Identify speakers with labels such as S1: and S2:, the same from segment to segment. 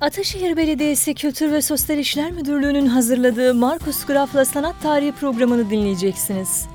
S1: Ataşehir Belediyesi Kültür ve Sosyal İşler Müdürlüğü'nün hazırladığı Markus Graf'la Sanat Tarihi programını dinleyeceksiniz.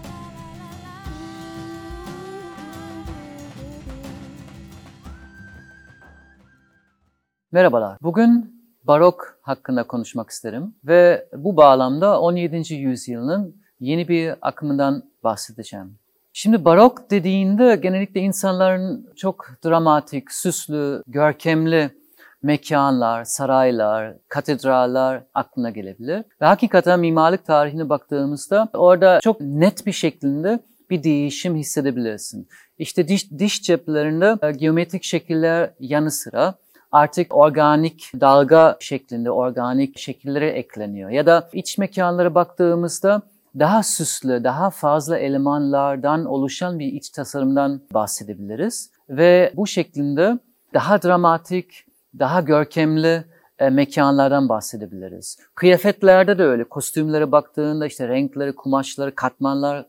S2: Merhabalar. Bugün barok hakkında konuşmak isterim ve bu bağlamda 17. yüzyılın yeni bir akımından bahsedeceğim. Şimdi barok dediğinde genellikle insanların çok dramatik, süslü, görkemli mekanlar, saraylar, katedraller aklına gelebilir. Ve hakikaten mimarlık tarihine baktığımızda orada çok net bir şeklinde bir değişim hissedebilirsin. İşte diş, diş ceplerinde e, geometrik şekiller yanı sıra artık organik dalga şeklinde organik şekillere ekleniyor. Ya da iç mekanlara baktığımızda daha süslü, daha fazla elemanlardan oluşan bir iç tasarımdan bahsedebiliriz. Ve bu şeklinde daha dramatik, daha görkemli e, mekanlardan bahsedebiliriz. Kıyafetlerde de öyle. Kostümlere baktığında işte renkleri, kumaşları, katmanlar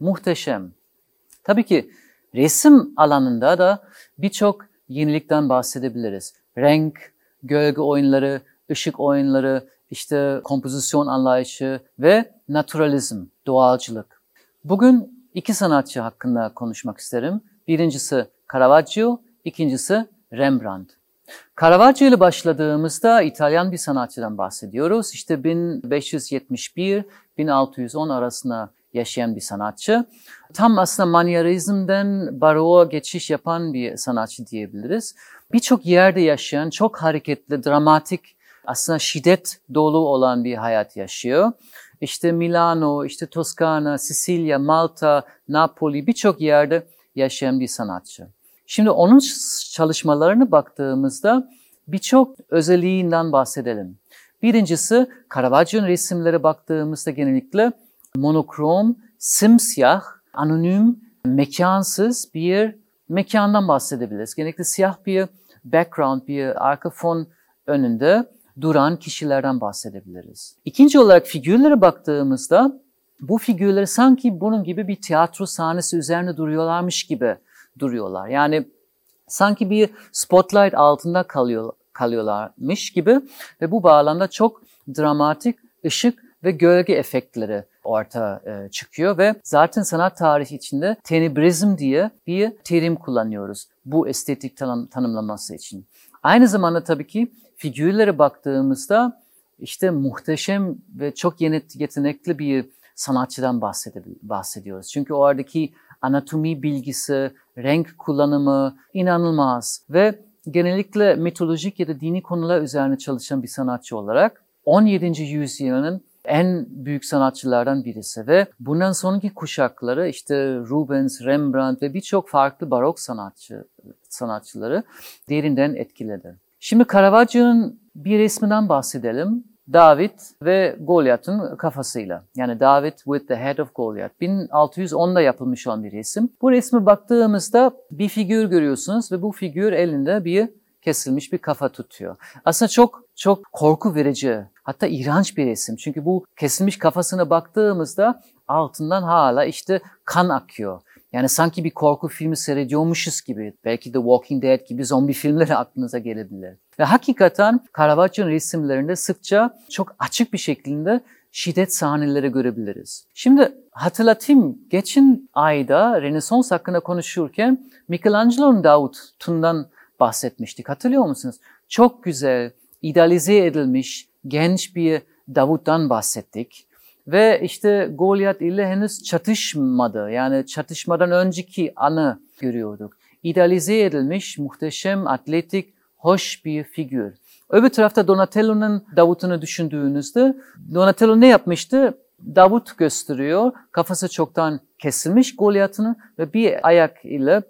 S2: muhteşem. Tabii ki resim alanında da birçok yenilikten bahsedebiliriz. Renk, gölge oyunları, ışık oyunları, işte kompozisyon anlayışı ve naturalizm, doğalcılık. Bugün iki sanatçı hakkında konuşmak isterim. Birincisi Caravaggio, ikincisi Rembrandt. Caravaggio ile başladığımızda İtalyan bir sanatçıdan bahsediyoruz. İşte 1571-1610 arasında yaşayan bir sanatçı. Tam aslında manyerizmden baroğa geçiş yapan bir sanatçı diyebiliriz. Birçok yerde yaşayan, çok hareketli, dramatik, aslında şiddet dolu olan bir hayat yaşıyor. İşte Milano, işte Toskana, Sicilya, Malta, Napoli birçok yerde yaşayan bir sanatçı. Şimdi onun çalışmalarını baktığımızda birçok özelliğinden bahsedelim. Birincisi Caravaggio'nun resimlere baktığımızda genellikle monokrom, simsiyah, anonim, mekansız bir mekandan bahsedebiliriz. Genellikle siyah bir background, bir arka fon önünde duran kişilerden bahsedebiliriz. İkinci olarak figürlere baktığımızda bu figürler sanki bunun gibi bir tiyatro sahnesi üzerine duruyorlarmış gibi duruyorlar. Yani sanki bir spotlight altında kalıyor, kalıyorlarmış gibi ve bu bağlamda çok dramatik ışık ve gölge efektleri ortaya e, çıkıyor ve zaten sanat tarihi içinde tenebrizm diye bir terim kullanıyoruz bu estetik tanım, tanımlaması için. Aynı zamanda tabii ki figürlere baktığımızda işte muhteşem ve çok yetenekli bir sanatçıdan bahsediyoruz. Çünkü oradaki anatomi bilgisi, renk kullanımı inanılmaz ve genellikle mitolojik ya da dini konular üzerine çalışan bir sanatçı olarak 17. yüzyılın en büyük sanatçılardan birisi ve bundan sonraki kuşakları işte Rubens, Rembrandt ve birçok farklı barok sanatçı sanatçıları derinden etkiledi. Şimdi Caravaggio'nun bir resminden bahsedelim. David ve Goliath'ın kafasıyla. Yani David with the head of Goliath. 1610'da yapılmış olan bir resim. Bu resme baktığımızda bir figür görüyorsunuz ve bu figür elinde bir kesilmiş bir kafa tutuyor. Aslında çok çok korku verici, hatta iğrenç bir resim. Çünkü bu kesilmiş kafasına baktığımızda altından hala işte kan akıyor. Yani sanki bir korku filmi seyrediyormuşuz gibi. Belki The Walking Dead gibi zombi filmleri aklınıza gelebilir. Ve hakikaten Caravaggio'nun resimlerinde sıkça çok açık bir şekilde şiddet sahneleri görebiliriz. Şimdi hatırlatayım, geçen ayda Rönesans hakkında konuşurken Michelangelo'nun Davut'undan bahsetmiştik. Hatırlıyor musunuz? Çok güzel, idealize edilmiş, genç bir Davut'tan bahsettik. Ve işte Goliath ile henüz çatışmadı. Yani çatışmadan önceki anı görüyorduk. İdealize edilmiş, muhteşem, atletik, hoş bir figür. Öbür tarafta Donatello'nun Davut'unu düşündüğünüzde Donatello ne yapmıştı? Davut gösteriyor. Kafası çoktan kesilmiş Goliath'ın ve bir ayak ile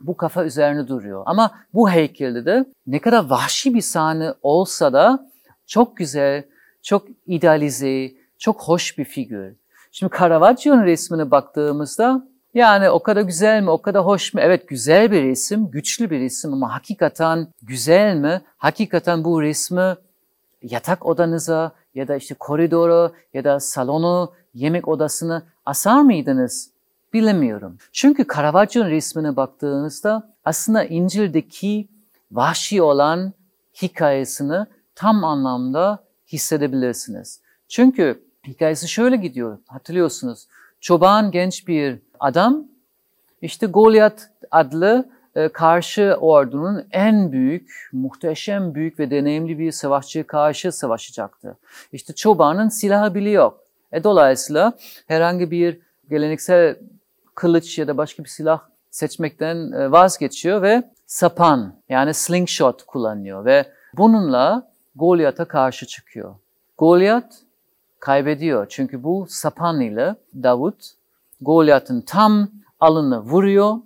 S2: bu kafa üzerine duruyor. Ama bu heykelde de ne kadar vahşi bir sahne olsa da çok güzel, çok idealize, çok hoş bir figür. Şimdi Caravaggio'nun resmine baktığımızda yani o kadar güzel mi, o kadar hoş mu? Evet güzel bir resim, güçlü bir resim ama hakikaten güzel mi? Hakikaten bu resmi yatak odanıza ya da işte koridoru ya da salonu, yemek odasını asar mıydınız? Bilemiyorum. Çünkü Caravaggio'nun resmine baktığınızda aslında İncil'deki vahşi olan hikayesini tam anlamda hissedebilirsiniz. Çünkü hikayesi şöyle gidiyor. Hatırlıyorsunuz. Çoban genç bir adam işte Goliath adlı e, karşı ordunun en büyük, muhteşem büyük ve deneyimli bir savaşçıya karşı savaşacaktı. İşte çobanın silahı bile yok. E, dolayısıyla herhangi bir geleneksel kılıç ya da başka bir silah seçmekten e, vazgeçiyor ve sapan yani slingshot kullanıyor ve bununla Goliath'a karşı çıkıyor. Goliath kaybediyor çünkü bu sapan ile Davut Goliath'ın tam alını vuruyor,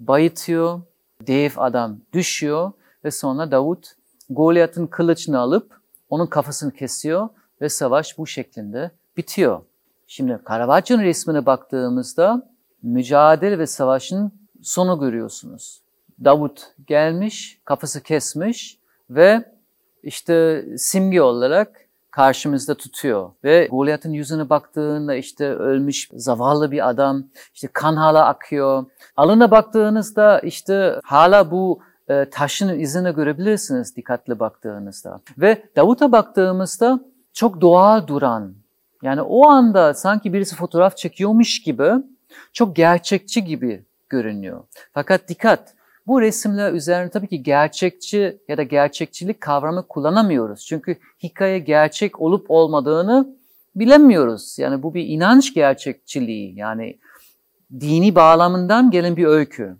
S2: bayıtıyor, dev adam düşüyor ve sonra Davut Goliath'ın kılıçını alıp onun kafasını kesiyor ve savaş bu şeklinde bitiyor. Şimdi Caravaggio'nun resmine baktığımızda mücadele ve savaşın sonu görüyorsunuz. Davut gelmiş, kafası kesmiş ve işte simge olarak karşımızda tutuyor. Ve Goliath'ın yüzüne baktığında işte ölmüş zavallı bir adam, işte kan hala akıyor. Alına baktığınızda işte hala bu e, taşın izini görebilirsiniz dikkatli baktığınızda. Ve Davut'a baktığımızda çok doğal duran, yani o anda sanki birisi fotoğraf çekiyormuş gibi, çok gerçekçi gibi görünüyor. Fakat dikkat, bu resimler üzerine tabii ki gerçekçi ya da gerçekçilik kavramı kullanamıyoruz. Çünkü hikaye gerçek olup olmadığını bilemiyoruz. Yani bu bir inanç gerçekçiliği yani dini bağlamından gelen bir öykü.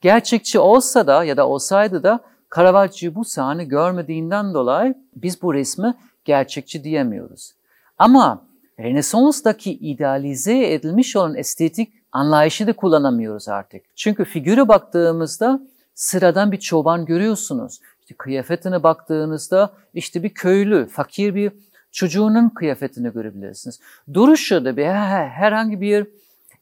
S2: Gerçekçi olsa da ya da olsaydı da Caravaggio bu sahne görmediğinden dolayı biz bu resmi gerçekçi diyemiyoruz. Ama Rönesans'taki idealize edilmiş olan estetik anlayışı da kullanamıyoruz artık. Çünkü figüre baktığımızda sıradan bir çoban görüyorsunuz. İşte kıyafetine baktığınızda işte bir köylü, fakir bir çocuğunun kıyafetini görebilirsiniz. Duruşu da bir herhangi bir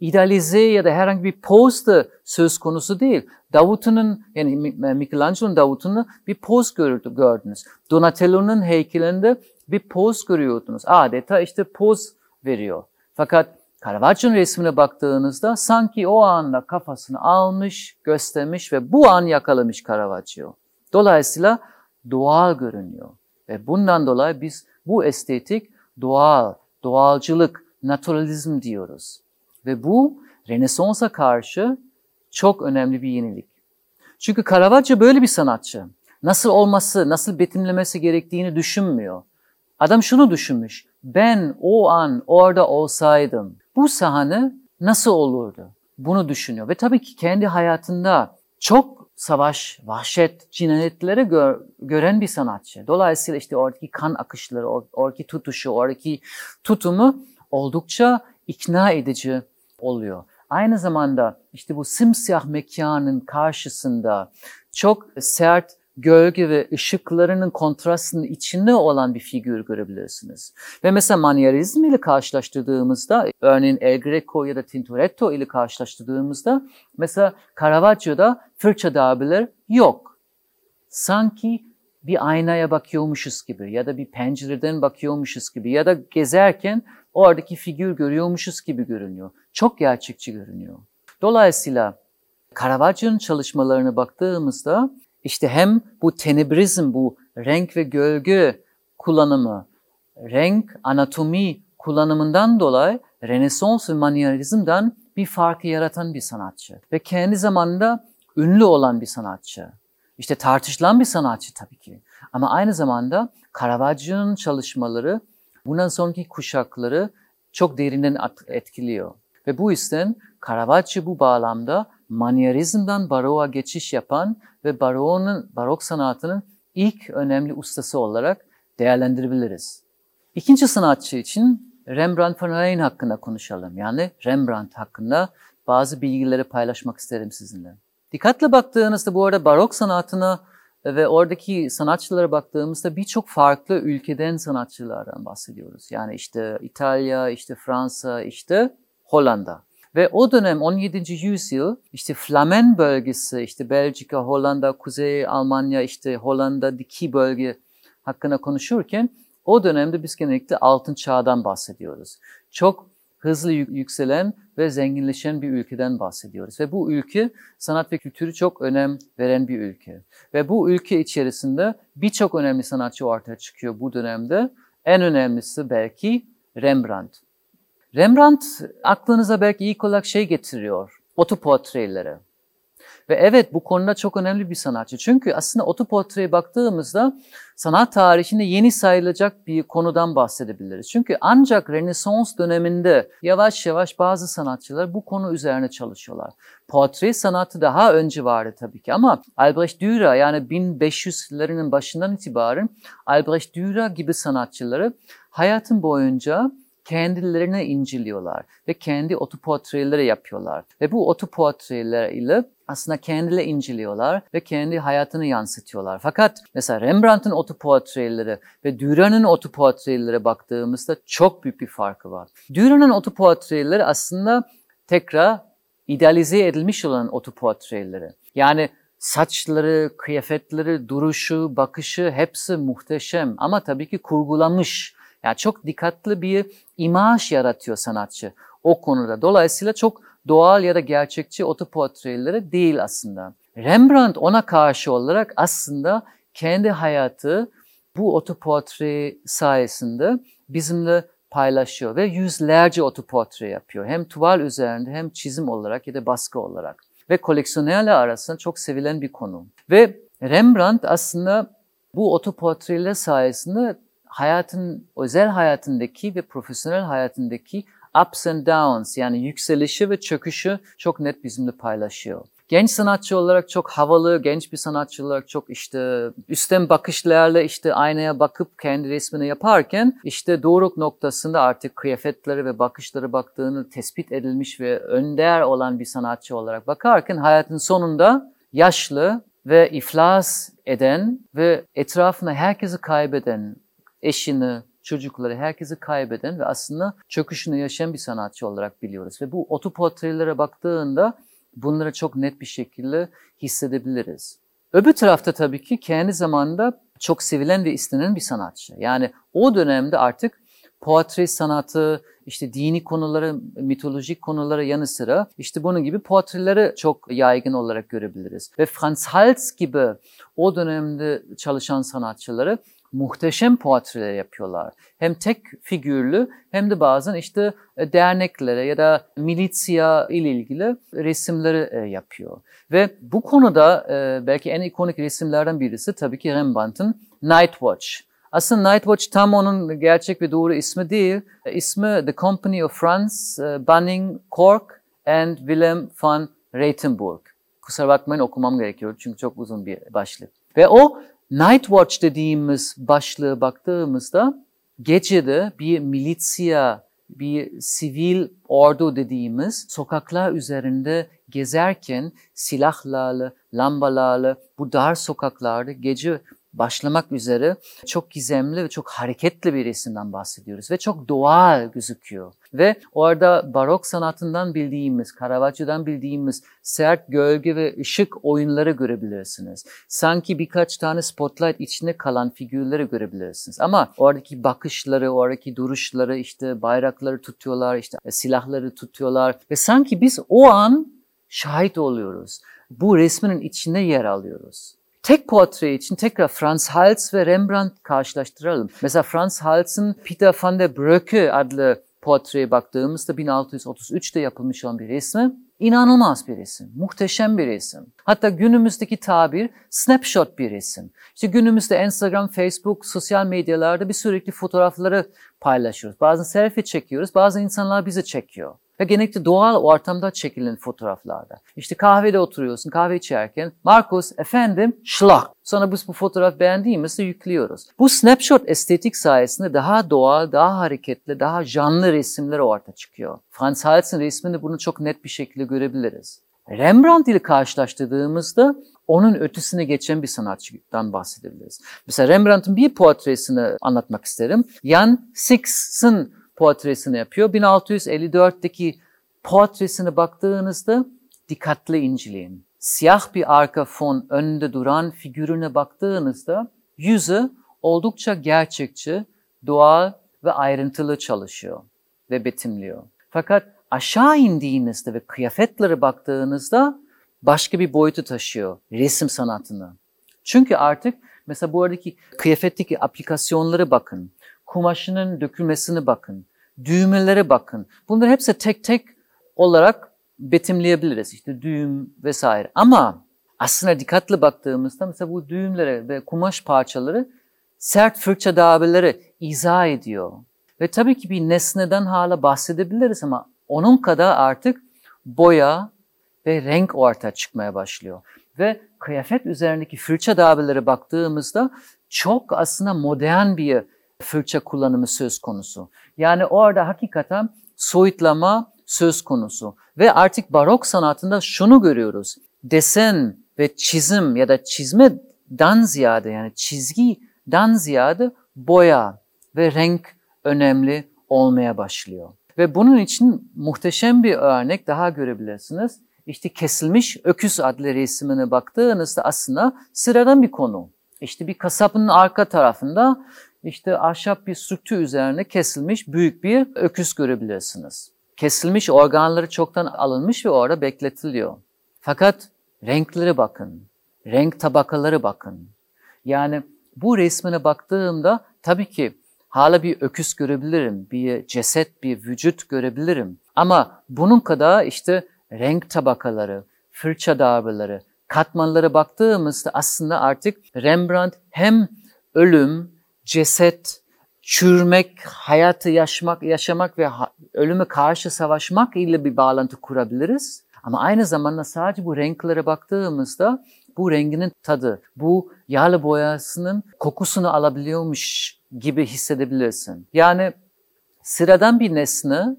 S2: idealize ya da herhangi bir poz da söz konusu değil. Davut'un yani Michelangelo'nun Davut'unu bir poz gördünüz. Donatello'nun heykelinde bir poz görüyordunuz. Adeta işte poz veriyor. Fakat Caravaggio'nun resmine baktığınızda sanki o anda kafasını almış, göstermiş ve bu an yakalamış Caravaggio. Dolayısıyla doğal görünüyor. Ve bundan dolayı biz bu estetik doğal, doğalcılık, naturalizm diyoruz. Ve bu Rönesans'a karşı çok önemli bir yenilik. Çünkü Caravaggio böyle bir sanatçı. Nasıl olması, nasıl betimlemesi gerektiğini düşünmüyor. Adam şunu düşünmüş. Ben o an orada olsaydım bu sahne nasıl olurdu? Bunu düşünüyor. Ve tabii ki kendi hayatında çok savaş, vahşet, cinayetleri gör, gören bir sanatçı. Dolayısıyla işte oradaki kan akışları, oradaki tutuşu, oradaki tutumu oldukça ikna edici oluyor. Aynı zamanda işte bu simsiyah mekanın karşısında çok sert gölge ve ışıklarının kontrastının içinde olan bir figür görebilirsiniz. Ve mesela manyerizm ile karşılaştırdığımızda, örneğin El Greco ya da Tintoretto ile karşılaştırdığımızda, mesela Caravaggio'da fırça darbeler yok. Sanki bir aynaya bakıyormuşuz gibi ya da bir pencereden bakıyormuşuz gibi ya da gezerken oradaki figür görüyormuşuz gibi görünüyor. Çok gerçekçi görünüyor. Dolayısıyla Caravaggio'nun çalışmalarına baktığımızda işte hem bu tenebrizm, bu renk ve gölge kullanımı, renk, anatomi kullanımından dolayı Rönesans ve Manierizm'den bir farkı yaratan bir sanatçı. Ve kendi zamanında ünlü olan bir sanatçı. İşte tartışılan bir sanatçı tabii ki. Ama aynı zamanda Caravaggio'nun çalışmaları bundan sonraki kuşakları çok derinden etkiliyor. Ve bu yüzden Caravaggio bu bağlamda Manierizm'den baroğa geçiş yapan ve baroğunun, barok sanatının ilk önemli ustası olarak değerlendirebiliriz. İkinci sanatçı için Rembrandt van Rijn hakkında konuşalım. Yani Rembrandt hakkında bazı bilgileri paylaşmak isterim sizinle. Dikkatle baktığınızda bu arada barok sanatına ve oradaki sanatçılara baktığımızda birçok farklı ülkeden sanatçılardan bahsediyoruz. Yani işte İtalya, işte Fransa, işte Hollanda. Ve o dönem 17. yüzyıl işte Flamen bölgesi, işte Belçika, Hollanda, Kuzey Almanya, işte Hollanda'daki bölge hakkında konuşurken o dönemde biz genellikle altın çağdan bahsediyoruz. Çok hızlı yükselen ve zenginleşen bir ülkeden bahsediyoruz. Ve bu ülke sanat ve kültürü çok önem veren bir ülke. Ve bu ülke içerisinde birçok önemli sanatçı ortaya çıkıyor bu dönemde. En önemlisi belki Rembrandt. Rembrandt aklınıza belki ilk olarak şey getiriyor, otoportreleri. Ve evet bu konuda çok önemli bir sanatçı. Çünkü aslında otoportreye baktığımızda sanat tarihinde yeni sayılacak bir konudan bahsedebiliriz. Çünkü ancak Rönesans döneminde yavaş yavaş bazı sanatçılar bu konu üzerine çalışıyorlar. Portre sanatı daha önce vardı tabii ki ama Albrecht Dürer yani 1500'lerin başından itibaren Albrecht Dürer gibi sanatçıları hayatın boyunca kendilerine inceliyorlar ve kendi otoportreleri yapıyorlar. Ve bu otoportreler ile aslında kendileri inceliyorlar ve kendi hayatını yansıtıyorlar. Fakat mesela Rembrandt'ın otoportreleri ve Dürer'in otoportreleri baktığımızda çok büyük bir farkı var. Dürer'in otoportreleri aslında tekrar idealize edilmiş olan otoportreleri. Yani saçları, kıyafetleri, duruşu, bakışı hepsi muhteşem ama tabii ki kurgulanmış yani çok dikkatli bir imaj yaratıyor sanatçı o konuda. Dolayısıyla çok doğal ya da gerçekçi otoportreleri değil aslında. Rembrandt ona karşı olarak aslında kendi hayatı bu otoportre sayesinde bizimle paylaşıyor ve yüzlerce otoportre yapıyor. Hem tuval üzerinde hem çizim olarak ya da baskı olarak. Ve koleksiyonerler arasında çok sevilen bir konu. Ve Rembrandt aslında bu otoportreler sayesinde hayatın, özel hayatındaki ve profesyonel hayatındaki ups and downs yani yükselişi ve çöküşü çok net bizimle paylaşıyor. Genç sanatçı olarak çok havalı, genç bir sanatçı olarak çok işte üstten bakışlarla işte aynaya bakıp kendi resmini yaparken işte doğruluk noktasında artık kıyafetleri ve bakışları baktığını tespit edilmiş ve önder olan bir sanatçı olarak bakarken hayatın sonunda yaşlı ve iflas eden ve etrafına herkesi kaybeden eşini, çocukları, herkesi kaybeden ve aslında çöküşünü yaşayan bir sanatçı olarak biliyoruz. Ve bu otoportrelere baktığında bunları çok net bir şekilde hissedebiliriz. Öbür tarafta tabii ki kendi zamanında çok sevilen ve istenen bir sanatçı. Yani o dönemde artık poetry sanatı, işte dini konuları, mitolojik konulara yanı sıra işte bunun gibi portreleri çok yaygın olarak görebiliriz. Ve Franz Hals gibi o dönemde çalışan sanatçıları muhteşem portreler yapıyorlar. Hem tek figürlü hem de bazen işte e, derneklere ya da militsiya ile ilgili resimleri e, yapıyor. Ve bu konuda e, belki en ikonik resimlerden birisi tabii ki Rembrandt'ın Night Watch. Aslında Night Watch tam onun gerçek ve doğru ismi değil. İsmi The Company of France, Banning Cork and Willem van Reitenburg. Kusura bakmayın okumam gerekiyor çünkü çok uzun bir başlık. Ve o Night Watch dediğimiz başlığı baktığımızda gecede bir militsiya, bir sivil ordu dediğimiz sokaklar üzerinde gezerken silahlarla, lambalarla bu dar sokaklarda gece başlamak üzere çok gizemli ve çok hareketli bir resimden bahsediyoruz ve çok doğal gözüküyor. Ve orada barok sanatından bildiğimiz, Caravaggio'dan bildiğimiz sert gölge ve ışık oyunları görebilirsiniz. Sanki birkaç tane spotlight içinde kalan figürleri görebilirsiniz. Ama oradaki bakışları, oradaki duruşları, işte bayrakları tutuyorlar, işte silahları tutuyorlar ve sanki biz o an şahit oluyoruz. Bu resminin içinde yer alıyoruz. Tek portre için tekrar Franz Hals ve Rembrandt karşılaştıralım. Mesela Franz Hals'ın Peter van der Brücke adlı portreye baktığımızda 1633'te yapılmış olan bir resmi. İnanılmaz bir resim, muhteşem bir resim. Hatta günümüzdeki tabir snapshot bir resim. İşte günümüzde Instagram, Facebook, sosyal medyalarda bir sürekli fotoğrafları paylaşıyoruz. Bazen selfie çekiyoruz, bazı insanlar bizi çekiyor. Ve genellikle doğal ortamda çekilen fotoğraflarda. İşte kahvede oturuyorsun, kahve içerken Markus efendim şlak. Sonra biz bu fotoğraf beğendiğimizde yüklüyoruz. Bu snapshot estetik sayesinde daha doğal, daha hareketli, daha canlı resimler ortaya çıkıyor. Franz Hals'ın resminde bunu çok net bir şekilde görebiliriz. Rembrandt ile karşılaştırdığımızda onun ötesine geçen bir sanatçıdan bahsedebiliriz. Mesela Rembrandt'ın bir portresini anlatmak isterim. Jan Six'ın portresini yapıyor. 1654'teki portresine baktığınızda dikkatli inceleyin. Siyah bir arka fon önünde duran figürüne baktığınızda yüzü oldukça gerçekçi, doğal ve ayrıntılı çalışıyor ve betimliyor. Fakat aşağı indiğinizde ve kıyafetlere baktığınızda başka bir boyutu taşıyor resim sanatını. Çünkü artık mesela bu aradaki kıyafetteki aplikasyonları bakın, kumaşının dökülmesine bakın, düğmelere bakın. Bunları hepsi tek tek olarak betimleyebiliriz. İşte düğüm vesaire. Ama aslında dikkatli baktığımızda mesela bu düğümlere ve kumaş parçaları sert fırça darbeleri izah ediyor. Ve tabii ki bir nesneden hala bahsedebiliriz ama onun kadar artık boya ve renk ortaya çıkmaya başlıyor. Ve kıyafet üzerindeki fırça darbelere baktığımızda çok aslında modern bir fırça kullanımı söz konusu. Yani orada hakikaten soyutlama söz konusu. Ve artık barok sanatında şunu görüyoruz. Desen ve çizim ya da çizmeden ziyade yani çizgiden ziyade boya ve renk önemli olmaya başlıyor. Ve bunun için muhteşem bir örnek daha görebilirsiniz. İşte kesilmiş öküz adlı resmine baktığınızda aslında sıradan bir konu. İşte bir kasabın arka tarafında işte ahşap bir strüktür üzerine kesilmiş büyük bir öküz görebilirsiniz. Kesilmiş organları çoktan alınmış ve orada bekletiliyor. Fakat renklere bakın, renk tabakaları bakın. Yani bu resmine baktığımda tabii ki hala bir öküz görebilirim, bir ceset, bir vücut görebilirim. Ama bunun kadar işte renk tabakaları, fırça darbeleri, katmanlara baktığımızda aslında artık Rembrandt hem ölüm, ceset, çürümek, hayatı yaşamak, yaşamak ve ölüme karşı savaşmak ile bir bağlantı kurabiliriz. Ama aynı zamanda sadece bu renklere baktığımızda bu renginin tadı, bu yağlı boyasının kokusunu alabiliyormuş gibi hissedebilirsin. Yani sıradan bir nesne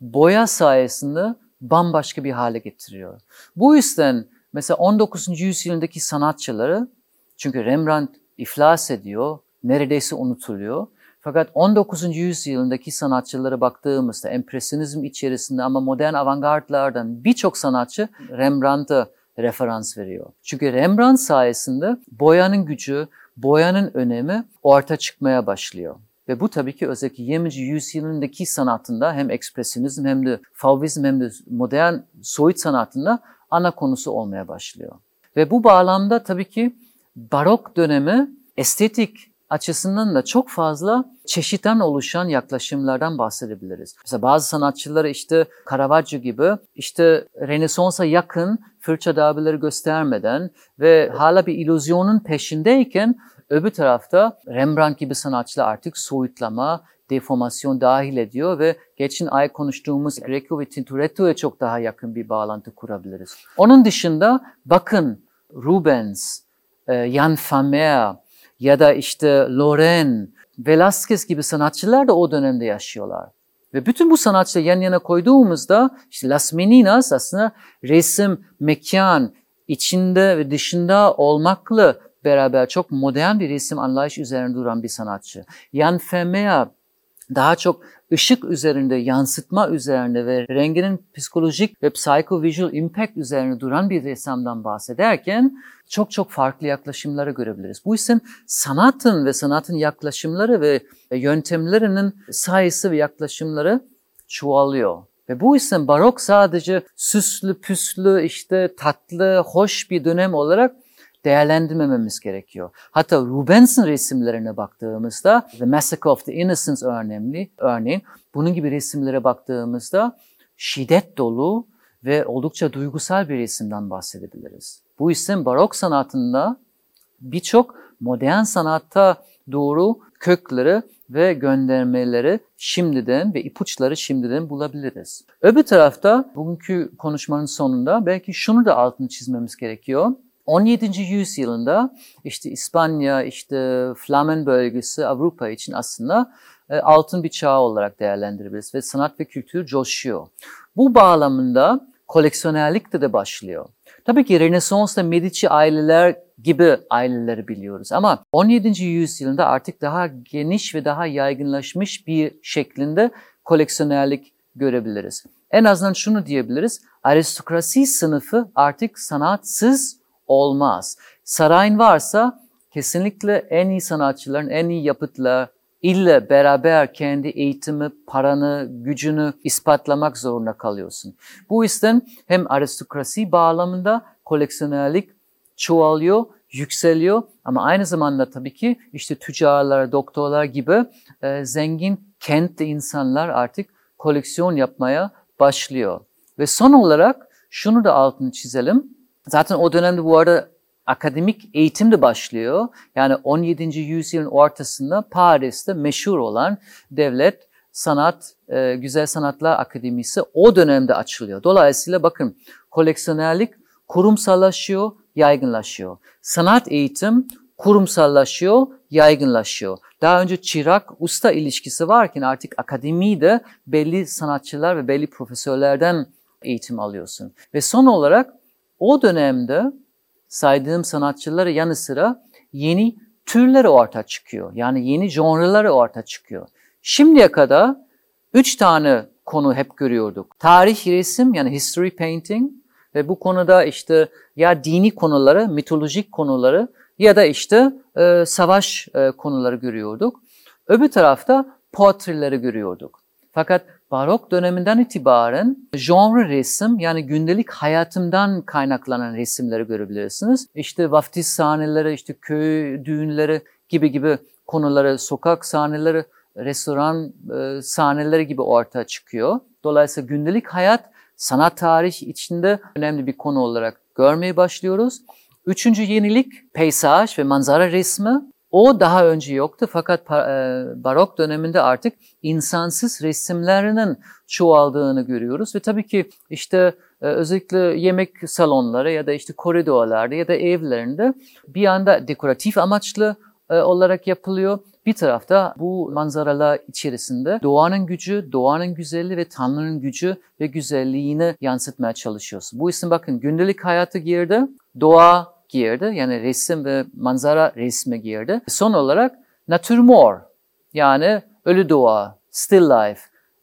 S2: boya sayesinde bambaşka bir hale getiriyor. Bu yüzden mesela 19. yüzyıldaki sanatçıları çünkü Rembrandt iflas ediyor, neredeyse unutuluyor. Fakat 19. yüzyıldaki sanatçılara baktığımızda empresyonizm içerisinde ama modern avantgardlardan birçok sanatçı Rembrandt'a referans veriyor. Çünkü Rembrandt sayesinde boyanın gücü, boyanın önemi orta çıkmaya başlıyor. Ve bu tabii ki özellikle 20. yüzyılındaki sanatında hem ekspresyonizm hem de fauvizm hem de modern soyut sanatında ana konusu olmaya başlıyor. Ve bu bağlamda tabii ki barok dönemi estetik açısından da çok fazla çeşitten oluşan yaklaşımlardan bahsedebiliriz. Mesela bazı sanatçılar işte Caravaggio gibi işte Rönesans'a yakın fırça darbeleri göstermeden ve hala bir illüzyonun peşindeyken öbür tarafta Rembrandt gibi sanatçılar artık soyutlama, deformasyon dahil ediyor ve geçen ay konuştuğumuz Greco ve Tintoretto'ya çok daha yakın bir bağlantı kurabiliriz. Onun dışında bakın Rubens, e, Jan Vermeer ya da işte Loren, Velázquez gibi sanatçılar da o dönemde yaşıyorlar. Ve bütün bu sanatçıları yan yana koyduğumuzda işte Las Meninas aslında resim, mekan içinde ve dışında olmakla beraber çok modern bir resim anlayış üzerine duran bir sanatçı. Jan Vermeer daha çok ışık üzerinde, yansıtma üzerinde ve renginin psikolojik ve psycho-visual impact üzerine duran bir ressamdan bahsederken çok çok farklı yaklaşımları görebiliriz. Bu yüzden sanatın ve sanatın yaklaşımları ve yöntemlerinin sayısı ve yaklaşımları çoğalıyor. Ve bu yüzden barok sadece süslü, püslü, işte tatlı, hoş bir dönem olarak değerlendirmememiz gerekiyor. Hatta Rubens'in resimlerine baktığımızda The Massacre of the Innocents önemli, örneğin bunun gibi resimlere baktığımızda şiddet dolu ve oldukça duygusal bir resimden bahsedebiliriz. Bu yüzden barok sanatında birçok modern sanatta doğru kökleri ve göndermeleri şimdiden ve ipuçları şimdiden bulabiliriz. Öbür tarafta bugünkü konuşmanın sonunda belki şunu da altını çizmemiz gerekiyor. 17. yüzyılında işte İspanya, işte Flamen bölgesi Avrupa için aslında e, altın bir çağ olarak değerlendirebiliriz ve sanat ve kültür coşuyor. Bu bağlamında koleksiyonerlik de de başlıyor. Tabii ki Rönesans'ta Medici aileler gibi aileleri biliyoruz ama 17. yüzyılda artık daha geniş ve daha yaygınlaşmış bir şeklinde koleksiyonerlik görebiliriz. En azından şunu diyebiliriz, aristokrasi sınıfı artık sanatsız olmaz. Sarayın varsa kesinlikle en iyi sanatçıların, en iyi yapıtlar ille beraber kendi eğitimi, paranı, gücünü ispatlamak zorunda kalıyorsun. Bu yüzden hem aristokrasi bağlamında koleksiyonerlik çoğalıyor, yükseliyor ama aynı zamanda tabii ki işte tüccarlar, doktorlar gibi e, zengin kentli insanlar artık koleksiyon yapmaya başlıyor. Ve son olarak şunu da altını çizelim. Zaten o dönemde bu arada akademik eğitim de başlıyor. Yani 17. yüzyılın ortasında Paris'te meşhur olan devlet sanat, e, güzel sanatlar akademisi o dönemde açılıyor. Dolayısıyla bakın koleksiyonerlik kurumsallaşıyor, yaygınlaşıyor. Sanat eğitim kurumsallaşıyor, yaygınlaşıyor. Daha önce çırak usta ilişkisi varken artık akademide belli sanatçılar ve belli profesörlerden eğitim alıyorsun. Ve son olarak o dönemde saydığım sanatçıları yanı sıra yeni türleri ortaya çıkıyor. Yani yeni genreleri ortaya çıkıyor. Şimdiye kadar üç tane konu hep görüyorduk. Tarih resim yani history painting ve bu konuda işte ya dini konuları, mitolojik konuları ya da işte e, savaş e, konuları görüyorduk. Öbür tarafta portreleri görüyorduk. Fakat barok döneminden itibaren genre resim yani gündelik hayatımdan kaynaklanan resimleri görebilirsiniz. İşte vaftiz sahneleri, işte köy düğünleri gibi gibi konuları, sokak sahneleri, restoran e, sahneleri gibi ortaya çıkıyor. Dolayısıyla gündelik hayat sanat tarih içinde önemli bir konu olarak görmeye başlıyoruz. Üçüncü yenilik peysaj ve manzara resmi. O daha önce yoktu fakat e, barok döneminde artık insansız resimlerinin çoğaldığını görüyoruz ve tabii ki işte e, özellikle yemek salonları ya da işte koridorlarda ya da evlerinde bir anda dekoratif amaçlı e, olarak yapılıyor. Bir tarafta bu manzaralar içerisinde doğanın gücü, doğanın güzelliği ve Tanrı'nın gücü ve güzelliğini yansıtmaya çalışıyoruz. Bu isim bakın gündelik hayatı girdi, doğa girdi. Yani resim ve manzara resmi girdi. Son olarak natürmort yani ölü doğa, still life.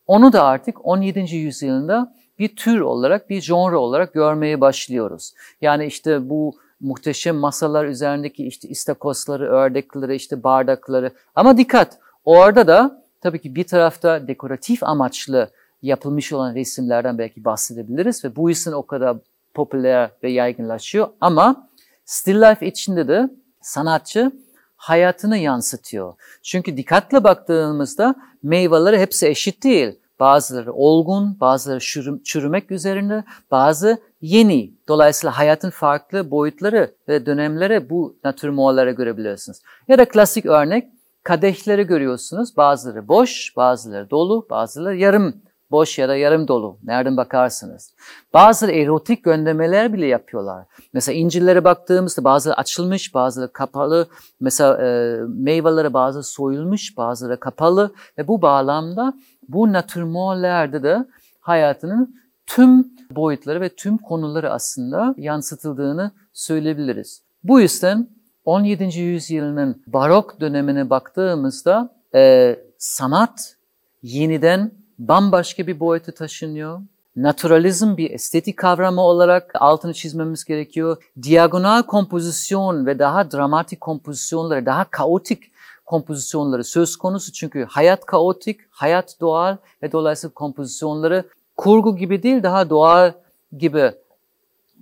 S2: Onu da artık 17. yüzyılda bir tür olarak, bir genre olarak görmeye başlıyoruz. Yani işte bu muhteşem masalar üzerindeki işte istakosları, ördekleri, işte bardakları. Ama dikkat, orada da tabii ki bir tarafta dekoratif amaçlı yapılmış olan resimlerden belki bahsedebiliriz ve bu yüzden o kadar popüler ve yaygınlaşıyor. Ama Still life içinde de sanatçı hayatını yansıtıyor. Çünkü dikkatle baktığımızda meyveleri hepsi eşit değil. Bazıları olgun, bazıları çürümek üzerinde, bazı yeni. Dolayısıyla hayatın farklı boyutları ve dönemleri bu natürmorlara görebilirsiniz. Ya da klasik örnek kadehleri görüyorsunuz. Bazıları boş, bazıları dolu, bazıları yarım boş ya da yarım dolu. Nereden bakarsınız. Bazı erotik göndermeler bile yapıyorlar. Mesela incillere baktığımızda bazı açılmış, bazıları kapalı. Mesela e, meyveleri bazı soyulmuş, bazıları kapalı. Ve bu bağlamda bu natürmorlerde de hayatının tüm boyutları ve tüm konuları aslında yansıtıldığını söyleyebiliriz. Bu yüzden 17. yüzyılın barok dönemine baktığımızda e, sanat yeniden bambaşka bir boyuta taşınıyor. Naturalizm bir estetik kavramı olarak altını çizmemiz gerekiyor. Diagonal kompozisyon ve daha dramatik kompozisyonları, daha kaotik kompozisyonları söz konusu. Çünkü hayat kaotik, hayat doğal ve dolayısıyla kompozisyonları kurgu gibi değil daha doğal gibi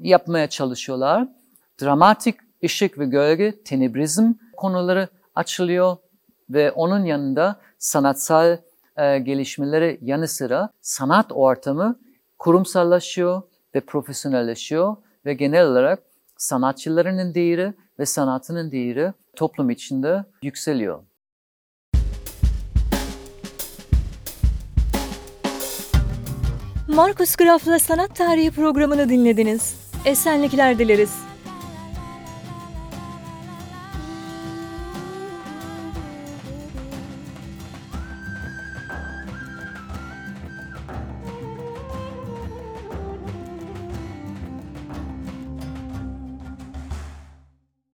S2: yapmaya çalışıyorlar. Dramatik ışık ve gölge, tenebrizm konuları açılıyor ve onun yanında sanatsal e, gelişmeleri yanı sıra sanat ortamı kurumsallaşıyor ve profesyonelleşiyor ve genel olarak sanatçılarının değeri ve sanatının değeri toplum içinde yükseliyor.
S1: Markus Graf'la Sanat Tarihi programını dinlediniz. Esenlikler dileriz.